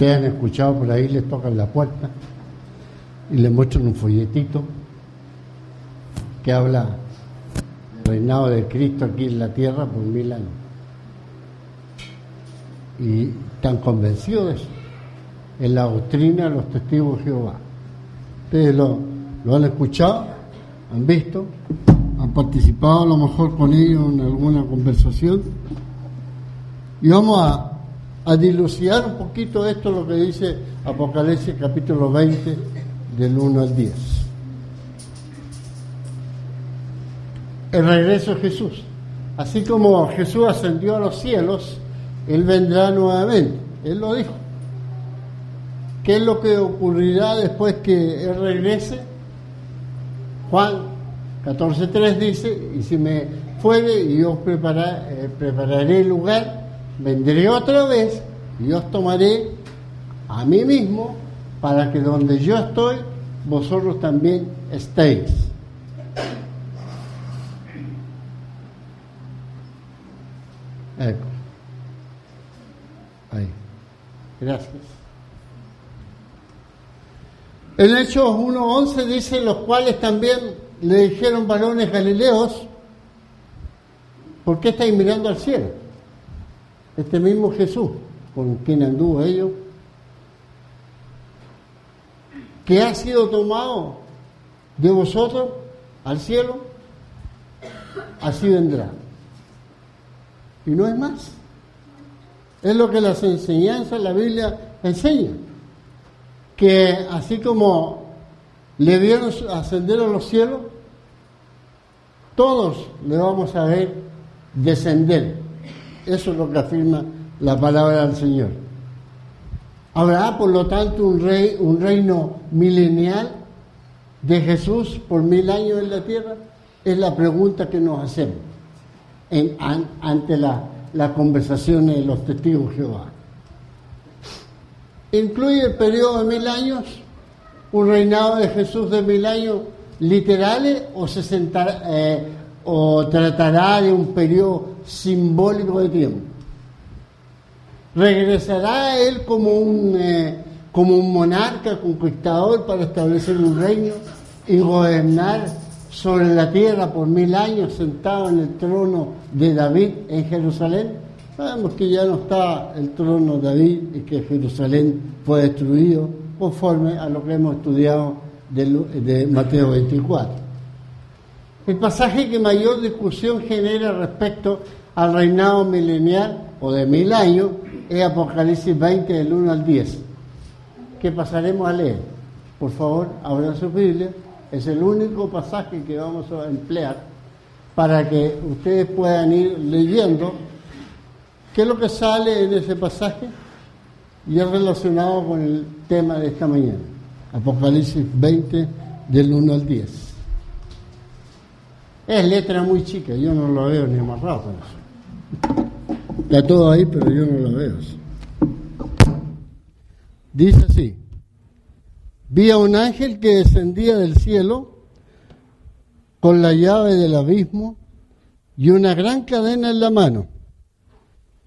Ustedes han escuchado por ahí, les tocan la puerta y les muestran un folletito que habla del reinado de Cristo aquí en la tierra por mil años. Y están convencidos de eso. En la doctrina de los testigos de Jehová. Ustedes lo, lo han escuchado, han visto, han participado a lo mejor con ellos en alguna conversación. Y vamos a a dilucidar un poquito esto, lo que dice Apocalipsis capítulo 20, del 1 al 10. El regreso de Jesús. Así como Jesús ascendió a los cielos, Él vendrá nuevamente. Él lo dijo. ¿Qué es lo que ocurrirá después que Él regrese? Juan 14.3 dice, y si me fuere yo eh, prepararé el lugar, vendré otra vez y os tomaré a mí mismo para que donde yo estoy, vosotros también estéis. Ahí. Gracias. En Hechos 1.11 dice, los cuales también le dijeron varones galileos, ¿por qué estáis mirando al cielo? Este mismo Jesús con quien anduvo ellos, que ha sido tomado de vosotros al cielo, así vendrá. Y no es más. Es lo que las enseñanzas la Biblia enseñan. Que así como le vieron ascender a los cielos, todos le vamos a ver descender eso es lo que afirma la palabra del Señor. ¿Habrá, por lo tanto, un, rey, un reino milenial de Jesús por mil años en la tierra? Es la pregunta que nos hacemos ante las la conversaciones de los testigos de Jehová. ¿Incluye el periodo de mil años? ¿Un reinado de Jesús de mil años literales o se sentará, eh, o tratará de un periodo simbólico de tiempo. Regresará él como un, eh, como un monarca conquistador para establecer un reino y gobernar sobre la tierra por mil años sentado en el trono de David en Jerusalén. Sabemos que ya no está el trono de David y que Jerusalén fue destruido conforme a lo que hemos estudiado de, de Mateo 24. El pasaje que mayor discusión genera respecto al reinado milenial o de mil años es Apocalipsis 20 del 1 al 10, que pasaremos a leer. Por favor, abran su Biblia. Es el único pasaje que vamos a emplear para que ustedes puedan ir leyendo qué es lo que sale en ese pasaje y es relacionado con el tema de esta mañana. Apocalipsis 20 del 1 al 10. Es letra muy chica, yo no lo veo ni eso. Está todo ahí, pero yo no lo veo. Dice así, vi a un ángel que descendía del cielo con la llave del abismo y una gran cadena en la mano,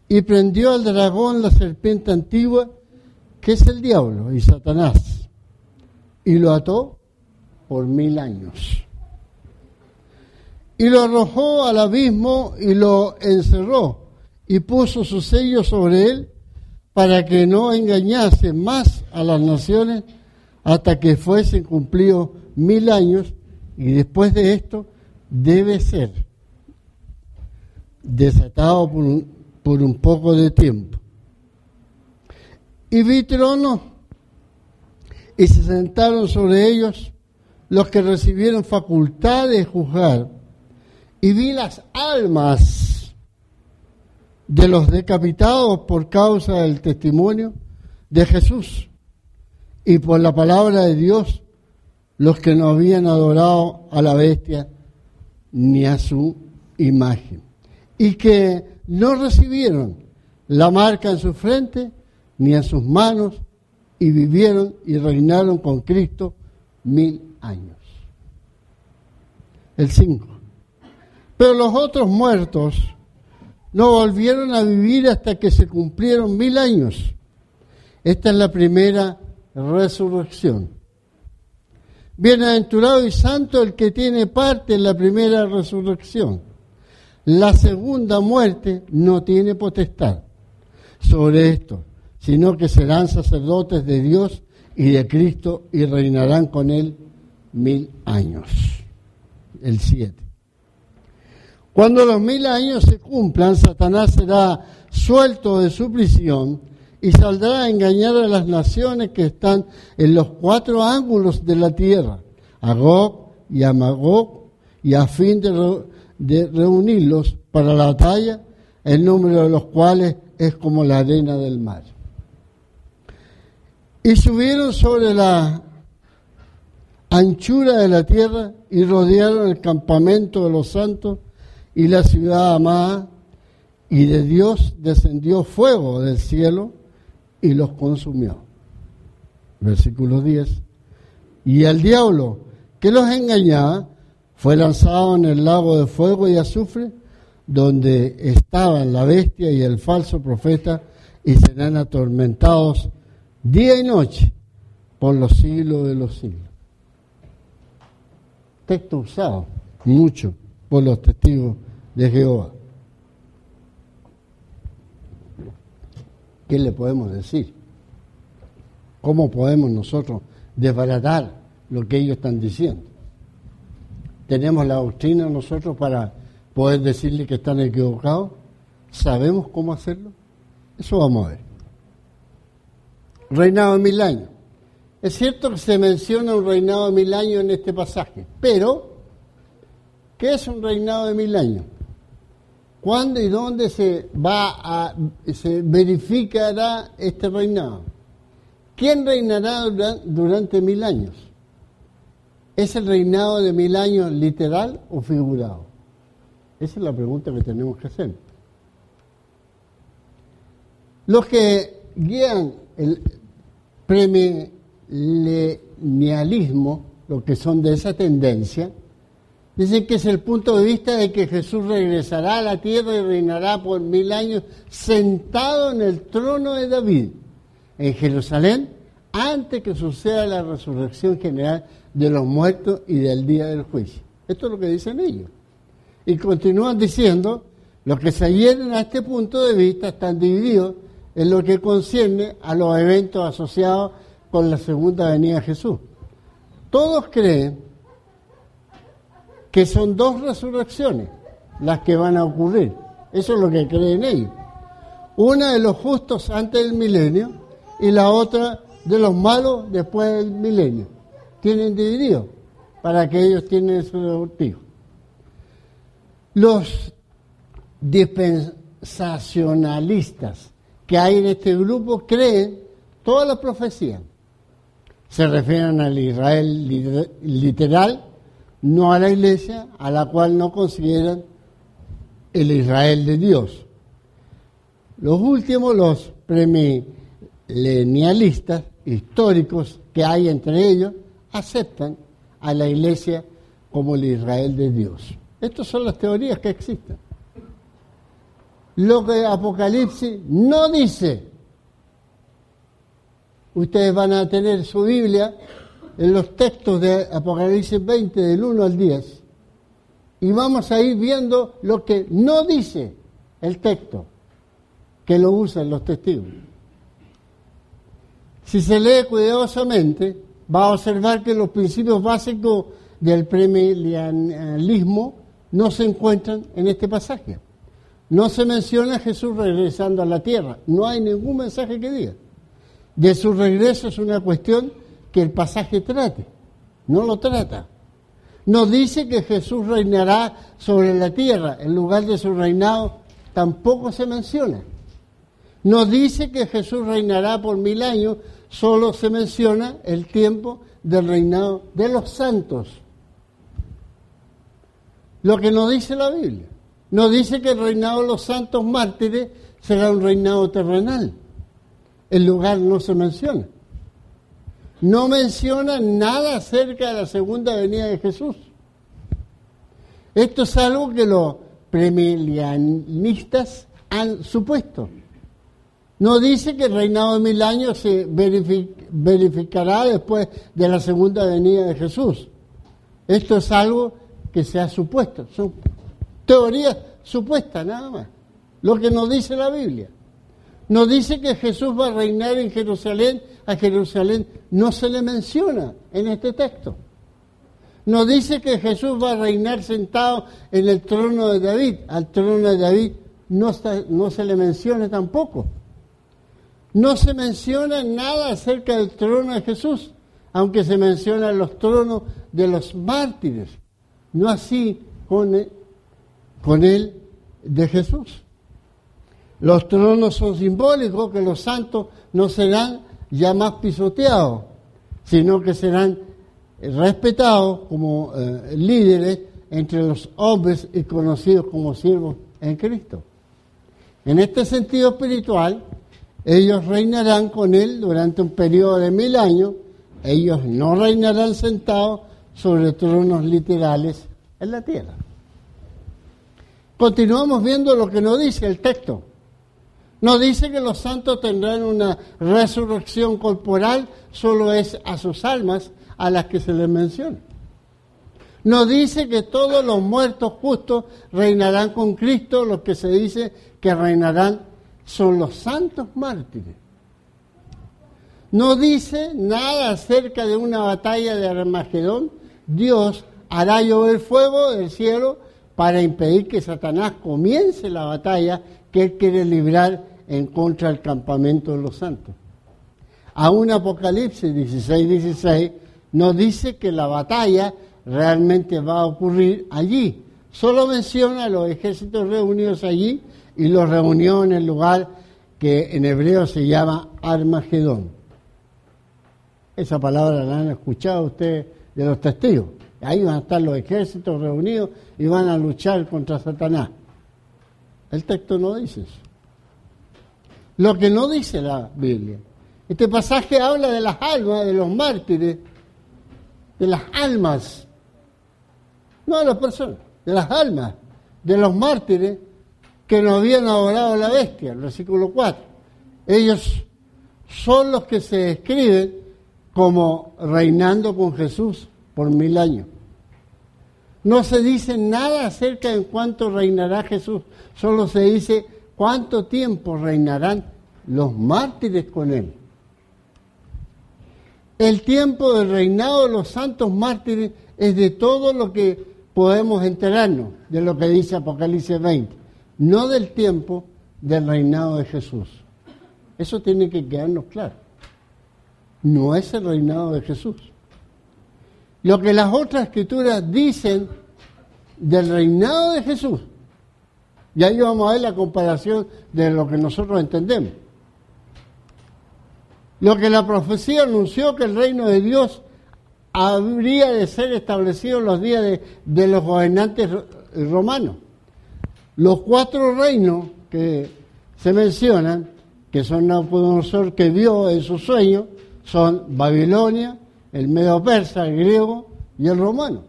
y prendió al dragón, la serpiente antigua, que es el diablo y Satanás, y lo ató por mil años y lo arrojó al abismo y lo encerró y puso su sello sobre él para que no engañase más a las naciones hasta que fuesen cumplidos mil años y después de esto debe ser desatado por un, poco de tiempo. Y vi tronos y se sentaron sobre ellos los que recibieron facultad de juzgar y vi las almas de los decapitados por causa del testimonio de Jesús y por la palabra de Dios, los que no habían adorado a la bestia ni a su imagen, y que no recibieron la marca en su frente ni en sus manos, y vivieron y reinaron con Cristo mil años. El 5. Pero los otros muertos no volvieron a vivir hasta que se cumplieron mil años. Esta es la primera resurrección. Bienaventurado y santo el que tiene parte en la primera resurrección. La segunda muerte no tiene potestad sobre esto, sino que serán sacerdotes de Dios y de Cristo y reinarán con él mil años. El 7. Cuando los mil años se cumplan, Satanás será suelto de su prisión y saldrá a engañar a las naciones que están en los cuatro ángulos de la tierra, a Gog y a Magog, y a fin de, de reunirlos para la batalla, el número de los cuales es como la arena del mar. Y subieron sobre la anchura de la tierra y rodearon el campamento de los santos y la ciudad amada, y de Dios descendió fuego del cielo y los consumió. Versículo 10. Y el diablo que los engañaba fue lanzado en el lago de fuego y azufre, donde estaban la bestia y el falso profeta, y serán atormentados día y noche por los siglos de los siglos. Texto usado mucho por los testigos de Jehová. ¿Qué le podemos decir? ¿Cómo podemos nosotros desbaratar lo que ellos están diciendo? ¿Tenemos la doctrina nosotros para poder decirle que están equivocados? ¿Sabemos cómo hacerlo? Eso vamos a ver reinado de mil años. Es cierto que se menciona un reinado de mil años en este pasaje, pero ¿qué es un reinado de mil años? ¿Cuándo y dónde se va a se verificará este reinado? ¿Quién reinará durante mil años? ¿Es el reinado de mil años literal o figurado? Esa es la pregunta que tenemos que hacer. Los que guían el, premilenialismo, lo que son de esa tendencia, dicen que es el punto de vista de que Jesús regresará a la tierra y reinará por mil años sentado en el trono de David en Jerusalén antes que suceda la resurrección general de los muertos y del día del juicio. Esto es lo que dicen ellos. Y continúan diciendo, los que se adhieren a este punto de vista están divididos en lo que concierne a los eventos asociados con la segunda venida de Jesús. Todos creen que son dos resurrecciones las que van a ocurrir. Eso es lo que creen ellos. Una de los justos antes del milenio y la otra de los malos después del milenio. Tienen dividido para que ellos tienen su deportivo. Los dispensacionalistas que hay en este grupo creen toda la profecía. Se refieren al Israel literal, no a la iglesia, a la cual no consideran el Israel de Dios. Los últimos, los premilenialistas históricos que hay entre ellos, aceptan a la iglesia como el Israel de Dios. Estas son las teorías que existen lo que Apocalipsis no dice. Ustedes van a tener su Biblia en los textos de Apocalipsis 20 del 1 al 10 y vamos a ir viendo lo que no dice el texto, que lo usan los testigos. Si se lee cuidadosamente, va a observar que los principios básicos del premilianismo no se encuentran en este pasaje. No se menciona Jesús regresando a la tierra. No hay ningún mensaje que diga. De su regreso es una cuestión que el pasaje trate. No lo trata. No dice que Jesús reinará sobre la tierra. En lugar de su reinado tampoco se menciona. No dice que Jesús reinará por mil años. Solo se menciona el tiempo del reinado de los santos. Lo que nos dice la Biblia. No dice que el reinado de los santos mártires será un reinado terrenal. El lugar no se menciona. No menciona nada acerca de la segunda venida de Jesús. Esto es algo que los premilianistas han supuesto. No dice que el reinado de mil años se verificará después de la segunda venida de Jesús. Esto es algo que se ha supuesto, son teorías supuestas nada más, lo que nos dice la Biblia. Nos dice que Jesús va a reinar en Jerusalén, a Jerusalén no se le menciona en este texto. Nos dice que Jesús va a reinar sentado en el trono de David, al trono de David no, no se le menciona tampoco. No se menciona nada acerca del trono de Jesús, aunque se mencionan los tronos de los mártires, no así con con él de Jesús. Los tronos son simbólicos que los santos no serán ya más pisoteados, sino que serán respetados como eh, líderes entre los hombres y conocidos como siervos en Cristo. En este sentido espiritual, ellos reinarán con Él durante un periodo de mil años. Ellos no reinarán sentados sobre tronos literales en la tierra. Continuamos viendo lo que nos dice el texto. Nos dice que los santos tendrán una resurrección corporal, solo es a sus almas a las que se les menciona. Nos dice que todos los muertos justos reinarán con Cristo, lo que se dice que reinarán son los santos mártires. No dice nada acerca de una batalla de Armagedón. Dios hará llover fuego del cielo para impedir que Satanás comience la batalla que él quiere librar en contra del campamento de los santos. Aún Apocalipsis 16, 16 nos dice que la batalla realmente va a ocurrir allí. Solo menciona los ejércitos reunidos allí y los reunió en el lugar que en hebreo se llama Armagedón. Esa palabra la han escuchado ustedes de los testigos. Ahí van a estar los ejércitos reunidos y van a luchar contra Satanás. El texto no dice eso. Lo que no dice la Biblia. Este pasaje habla de las almas, de los mártires, de las almas, no de las personas, de las almas, de los mártires que no habían adorado a la bestia, el versículo 4. Ellos son los que se describen como reinando con Jesús por mil años. No se dice nada acerca de cuánto reinará Jesús, solo se dice cuánto tiempo reinarán los mártires con él. El tiempo del reinado de los santos mártires es de todo lo que podemos enterarnos de lo que dice Apocalipsis 20 no del tiempo del reinado de Jesús. Eso tiene que quedarnos claro. No es el reinado de Jesús. Lo que las otras escrituras dicen del reinado de Jesús, y ahí vamos a ver la comparación de lo que nosotros entendemos. Lo que la profecía anunció que el reino de Dios habría de ser establecido en los días de, los gobernantes romanos. Los cuatro reinos que se mencionan, que son Nabucodonosor que vio en su sueño, son Babilonia, el medio persa, el griego y el romano.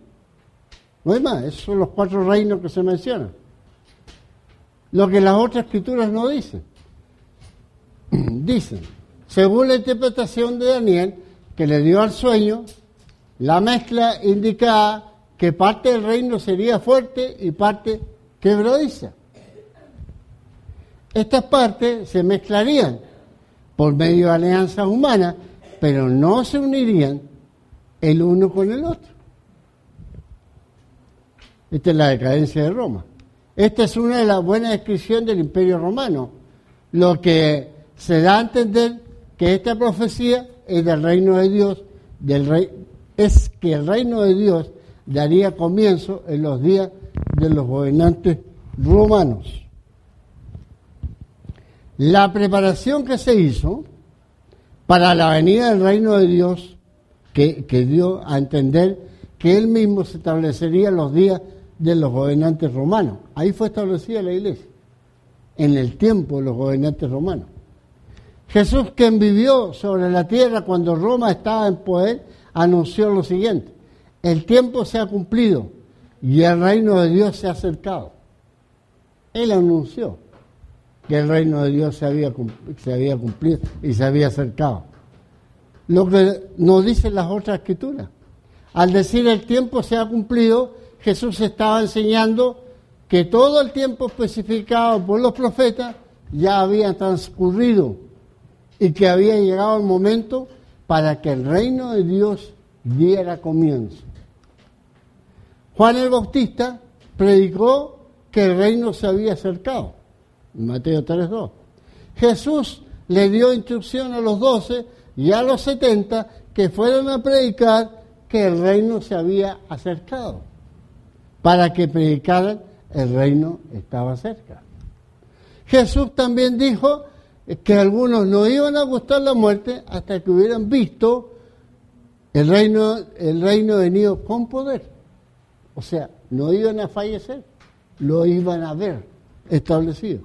No hay más, esos son los cuatro reinos que se mencionan. Lo que las otras escrituras no dicen. Dicen, según la interpretación de Daniel, que le dio al sueño, la mezcla indicaba que parte del reino sería fuerte y parte quebradiza. Estas partes se mezclarían por medio de alianzas humanas, pero no se unirían el uno con el otro. Esta es la decadencia de Roma. Esta es una de las buenas descripciones del imperio romano, lo que se da a entender que esta profecía es del reino de Dios, del rey, es que el reino de Dios daría comienzo en los días de los gobernantes romanos. La preparación que se hizo para la venida del reino de Dios, que, dio a entender que él mismo se establecería los días de los gobernantes romanos. Ahí fue establecida la iglesia, en el tiempo de los gobernantes romanos. Jesús, quien vivió sobre la tierra cuando Roma estaba en poder, anunció lo siguiente, el tiempo se ha cumplido y el reino de Dios se ha acercado. Él anunció. que el reino de Dios se había, se había cumplido y se había acercado. Lo que nos dicen las otras escrituras. Al decir el tiempo se ha cumplido, Jesús estaba enseñando que todo el tiempo especificado por los profetas ya había transcurrido y que había llegado el momento para que el reino de Dios diera comienzo. Juan el Bautista predicó que el reino se había acercado, Mateo 3.2. Jesús le dio instrucción a los doce y a los setenta que fueron a predicar que el reino se había acercado, para que predicaran el reino estaba cerca. Jesús también dijo que algunos no iban a gustar la muerte hasta que hubieran visto el reino, el reino venido con poder. O sea, no iban a fallecer, lo iban a ver establecido.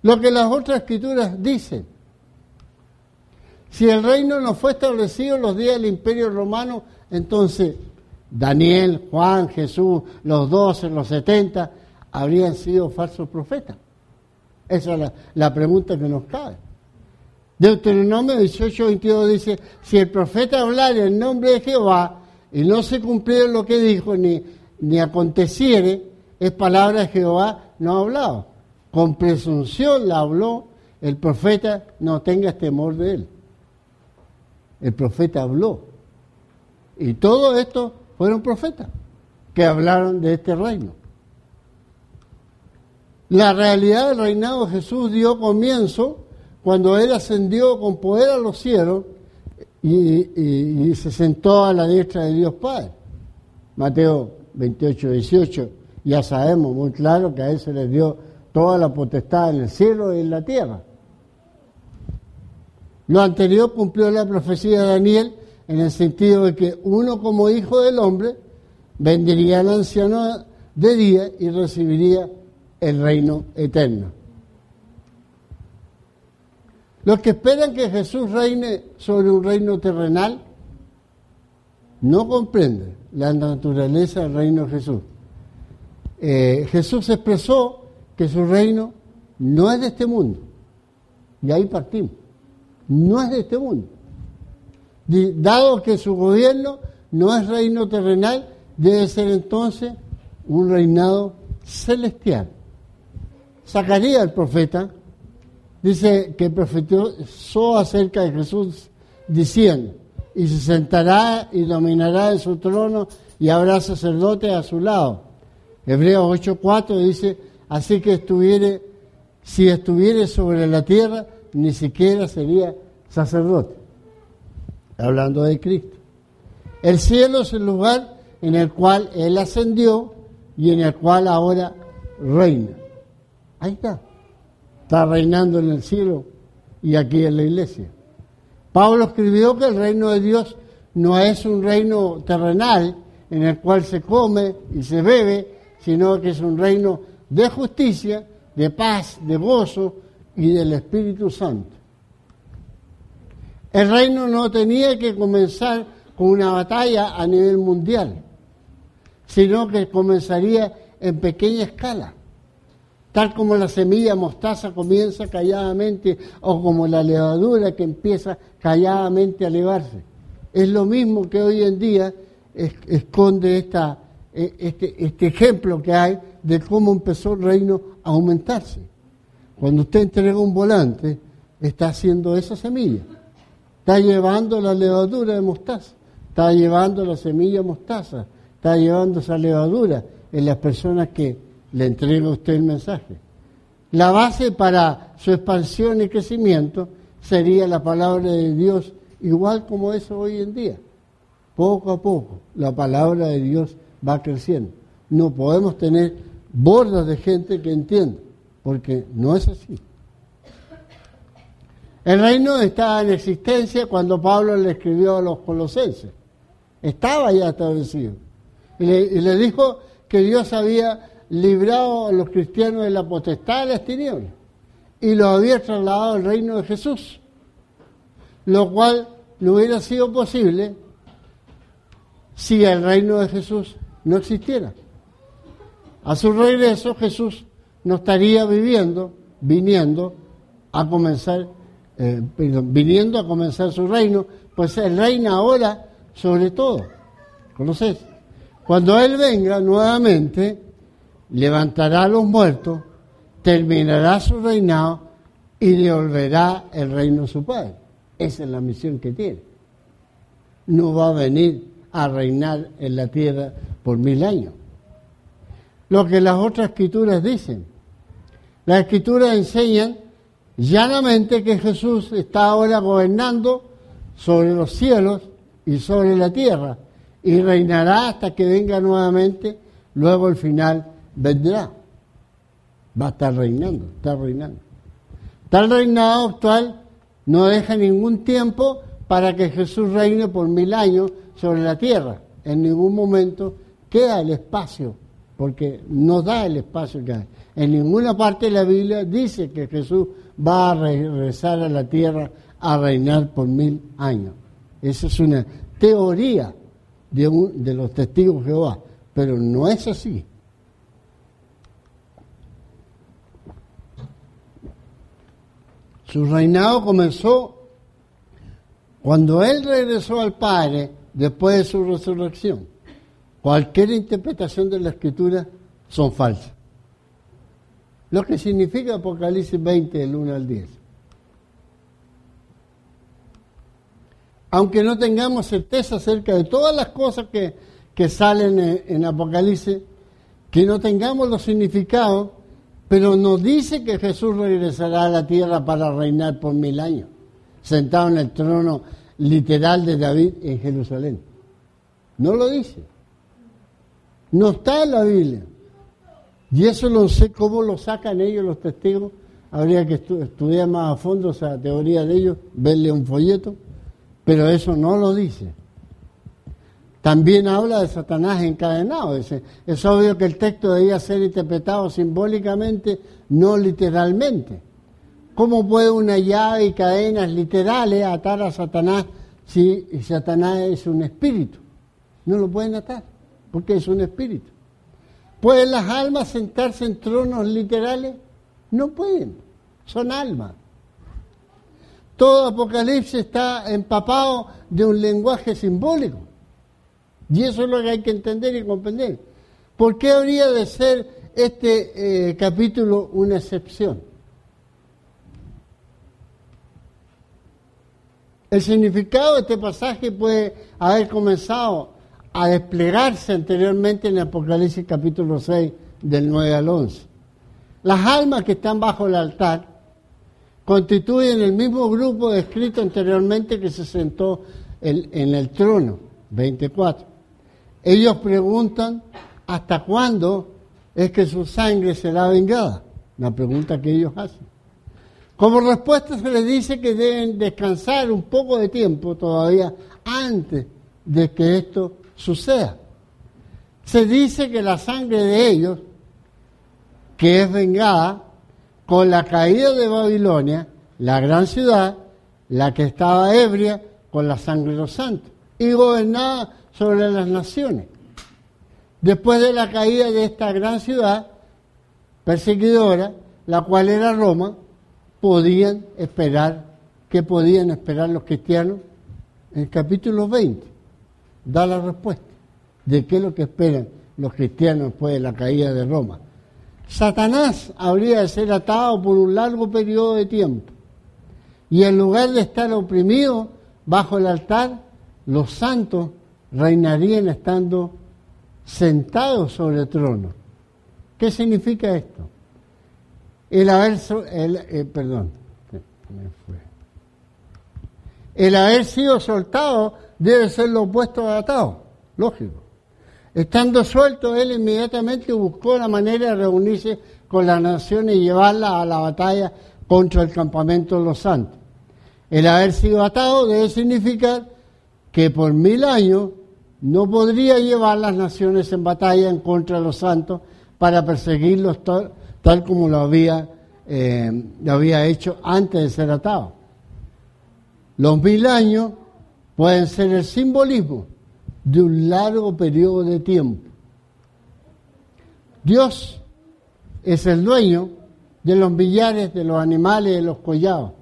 Lo que las otras escrituras dicen. Si el reino no fue establecido los días del imperio romano, entonces Daniel, Juan, Jesús, los doce, los setenta, habrían sido falsos profetas. Esa es la, pregunta que nos cabe. Deuteronomio 18, 22 dice, si el profeta hablara en nombre de Jehová y no se cumpliera lo que dijo ni, ni aconteciere, es palabra de Jehová no ha hablado. Con presunción la habló, el profeta no tenga temor de él. El profeta habló. Y todo esto fueron profetas que hablaron de este reino. La realidad del reinado de Jesús dio comienzo cuando Él ascendió con poder a los cielos y, se sentó a la diestra de Dios Padre. Mateo 28, 18, ya sabemos muy claro que a Él se le dio toda la potestad en el cielo y en la tierra. Lo anterior cumplió la profecía de Daniel en el sentido de que uno como hijo del hombre vendría al anciano de día y recibiría el reino eterno. Los que esperan que Jesús reine sobre un reino terrenal no comprenden la naturaleza del reino de Jesús. Eh, Jesús expresó que su reino no es de este mundo. Y ahí partimos. No es de este mundo. Dado que su gobierno no es reino terrenal, debe ser entonces un reinado celestial. Zacarías, el profeta, dice que profetizó acerca de Jesús diciendo, y se sentará y dominará en su trono y habrá sacerdote a su lado. Hebreos 8:4 dice, así que estuviere, si estuviere sobre la tierra, ni siquiera sería sacerdote hablando de Cristo. El cielo es el lugar en el cual Él ascendió y en el cual ahora reina. Ahí está. Está reinando en el cielo y aquí en la iglesia. Pablo escribió que el reino de Dios no es un reino terrenal en el cual se come y se bebe, sino que es un reino de justicia, de paz, de gozo y del Espíritu Santo. El reino no tenía que comenzar con una batalla a nivel mundial, sino que comenzaría en pequeña escala, tal como la semilla mostaza comienza calladamente o como la levadura que empieza calladamente a elevarse. Es lo mismo que hoy en día esconde esta, e, este, este ejemplo que hay de cómo empezó el reino a aumentarse. Cuando usted entrega un volante, está haciendo esa semilla Está llevando la levadura de mostaza, está llevando la semilla mostaza, está llevando esa levadura en las personas que le entrega usted el mensaje. La base para su expansión y crecimiento sería la palabra de Dios, igual como eso hoy en día. Poco a poco la palabra de Dios va creciendo. No podemos tener bordas de gente que entienda, porque no es así. El reino estaba en existencia cuando Pablo le escribió a los colosenses. Estaba ya establecido. Y le, dijo que Dios había librado a los cristianos de la potestad de las tinieblas y los había trasladado al reino de Jesús, lo cual no hubiera sido posible si el reino de Jesús no existiera. A su regreso Jesús no estaría viviendo viniendo a comenzar, eh, viniendo a comenzar su reino, pues Él reina ahora sobre todo. ¿Conoces? Cuando Él venga nuevamente, levantará a los muertos, terminará su reinado y devolverá el reino a su Padre. Esa es la misión que tiene. No va a venir a reinar en la tierra por mil años. Lo que las otras escrituras dicen. Las escrituras enseñan llanamente que Jesús está ahora gobernando sobre los cielos y sobre la tierra y reinará hasta que venga nuevamente, luego al final vendrá. Va a estar reinando, está reinando. Tal reinado actual no deja ningún tiempo para que Jesús reine por mil años sobre la tierra. En ningún momento queda el espacio, porque no da el espacio que hay. En ninguna parte de la Biblia dice que Jesús va a regresar a la tierra a reinar por mil años. Esa es una teoría de, de los testigos de Jehová, pero no es así. Su reinado comenzó cuando Él regresó al Padre después de su resurrección. Cualquier interpretación de la Escritura son falsas. Lo que significa Apocalipsis 20, del 1 al 10. Aunque no tengamos certeza acerca de todas las cosas que, que salen en, en Apocalipsis, que no tengamos los significados, pero nos dice que Jesús regresará a la tierra para reinar por mil años, sentado en el trono literal de David en Jerusalén. No lo dice. No está en la Biblia. Y eso no sé cómo lo sacan ellos los testigos. Habría que estudiar más a fondo esa teoría de ellos, verle un folleto, pero eso no lo dice. También habla de Satanás encadenado. Es, obvio que el texto debía ser interpretado simbólicamente, no literalmente. ¿Cómo puede una llave y cadenas literales atar a Satanás si Satanás es un espíritu? No lo pueden atar, porque es un espíritu. ¿Pueden las almas sentarse en tronos literales? No pueden, son almas. Todo Apocalipsis está empapado de un lenguaje simbólico. Y eso es lo que hay que entender y comprender. ¿Por qué habría de ser este eh, capítulo una excepción? El significado de este pasaje puede haber comenzado a desplegarse anteriormente en Apocalipsis capítulo 6 del 9 al 11. Las almas que están bajo el altar constituyen el mismo grupo descrito anteriormente que se sentó en el trono, 24. Ellos preguntan hasta cuándo es que su sangre será vengada. Una pregunta que ellos hacen. Como respuesta se les dice que deben descansar un poco de tiempo todavía antes de que esto suceda. Se dice que la sangre de ellos, que es vengada con la caída de Babilonia, la gran ciudad, la que estaba ebria con la sangre de los santos y gobernada sobre las naciones. Después de la caída de esta gran ciudad perseguidora, la cual era Roma, podían esperar, ¿qué podían esperar los cristianos? En el capítulo 20 da la respuesta de qué es lo que esperan los cristianos después de la caída de Roma. Satanás habría de ser atado por un largo periodo de tiempo y en lugar de estar oprimido bajo el altar, los santos reinarían estando sentados sobre el trono. ¿Qué significa esto? El haber, el, eh, perdón, el haber sido soltado debe ser lo opuesto a atado, lógico. Estando suelto, él inmediatamente buscó la manera de reunirse con las naciones y llevarlas a la batalla contra el campamento de los santos. El haber sido atado debe significar que por mil años no podría llevar las naciones en batalla en contra de los santos para perseguirlos tal, como lo había, eh, lo había hecho antes de ser atado. Los mil años pueden ser el simbolismo de un largo periodo de tiempo. Dios es el dueño de los millares de los animales de los collados.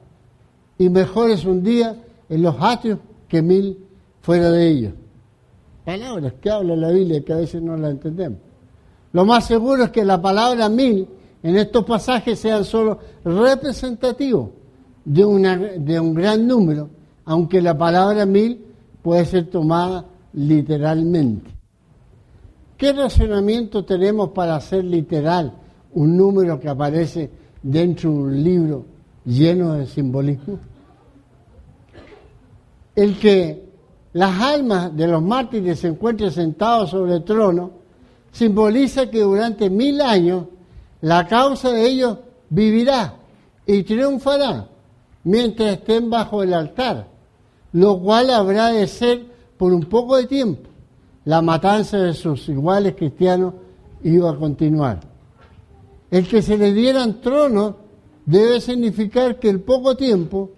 Y mejor es un día en los atrios que mil fuera de ellos. Palabras que habla la Biblia que a veces no la entendemos. Lo más seguro es que la palabra mil en estos pasajes sean solo representativos de, una, de un gran número, aunque la palabra mil puede ser tomada literalmente. ¿Qué razonamiento tenemos para hacer literal un número que aparece dentro de un libro lleno de simbolismo? El que las almas de los mártires se encuentren sentados sobre el trono simboliza que durante mil años la causa de ellos vivirá y triunfará mientras estén bajo el altar, lo cual habrá de ser por un poco de tiempo. La matanza de sus iguales cristianos iba a continuar. El que se le dieran tronos debe significar que el poco tiempo,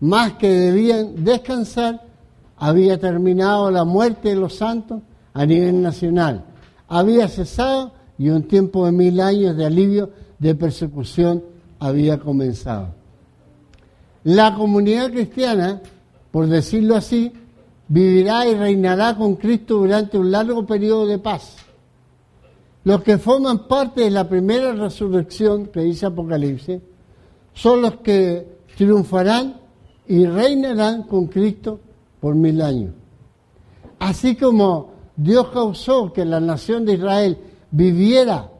más que debían descansar, había terminado la muerte de los santos a nivel nacional. Había cesado y un tiempo de mil años de alivio de persecución había comenzado. La comunidad cristiana, por decirlo así, vivirá y reinará con Cristo durante un largo periodo de paz. Los que forman parte de la primera resurrección que dice Apocalipsis son los que triunfarán y reinarán con Cristo por mil años. Así como Dios causó que la nación de Israel viviera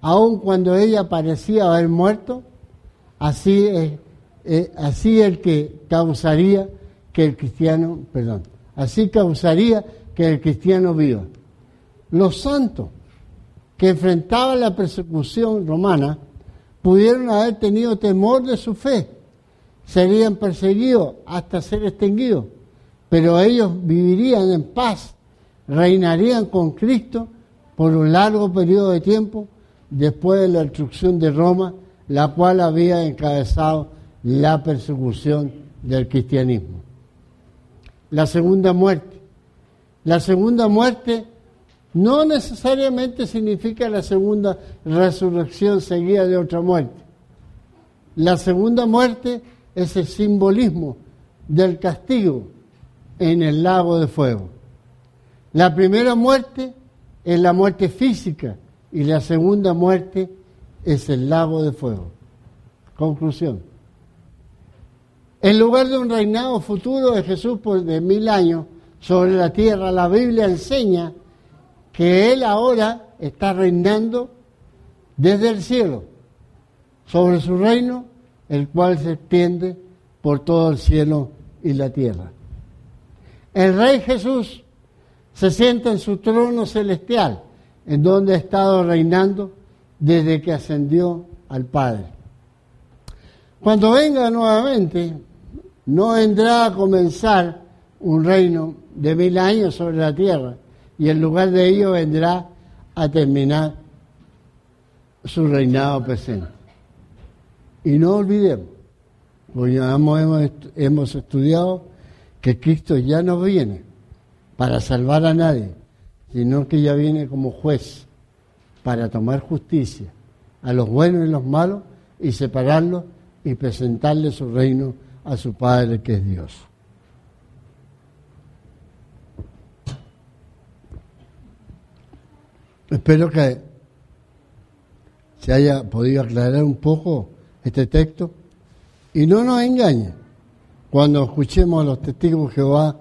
aun cuando ella parecía haber muerto, así es, eh, así el que causaría que el cristiano, perdón, así causaría que el cristiano viva. Los santos que enfrentaban la persecución romana pudieron haber tenido temor de su fe, serían perseguidos hasta ser extinguidos, pero ellos vivirían en paz, reinarían con Cristo por un largo periodo de tiempo después de la destrucción de Roma, la cual había encabezado la persecución del cristianismo. La segunda muerte. La segunda muerte no necesariamente significa la segunda resurrección seguida de otra muerte. La segunda muerte es el simbolismo del castigo en el lago de fuego. La primera muerte es la muerte física y la segunda muerte es el lago de fuego. Conclusión. En lugar de un reinado futuro de Jesús por de mil años sobre la tierra, la Biblia enseña que Él ahora está reinando desde el cielo sobre su reino, el cual se extiende por todo el cielo y la tierra. El Rey Jesús se sienta en su trono celestial, en donde ha estado reinando desde que ascendió al Padre. Cuando venga nuevamente, no vendrá a comenzar un reino de mil años sobre la tierra, y en lugar de ello vendrá a terminar su reinado presente. Y no olvidemos, porque hemos, hemos estudiado que Cristo ya no viene para salvar a nadie, sino que ya viene como juez para tomar justicia a los buenos y los malos y separarlos y presentarle su reino a su Padre que es Dios. Espero que se haya podido aclarar un poco este texto y no nos engañe cuando escuchemos a los testigos de Jehová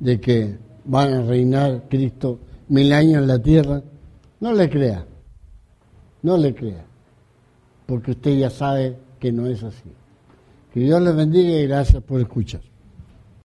de que van a reinar Cristo mil años en la tierra, no le crea, no le crea, porque usted ya sabe que no es así. Que Dios le bendiga y gracias por escuchar.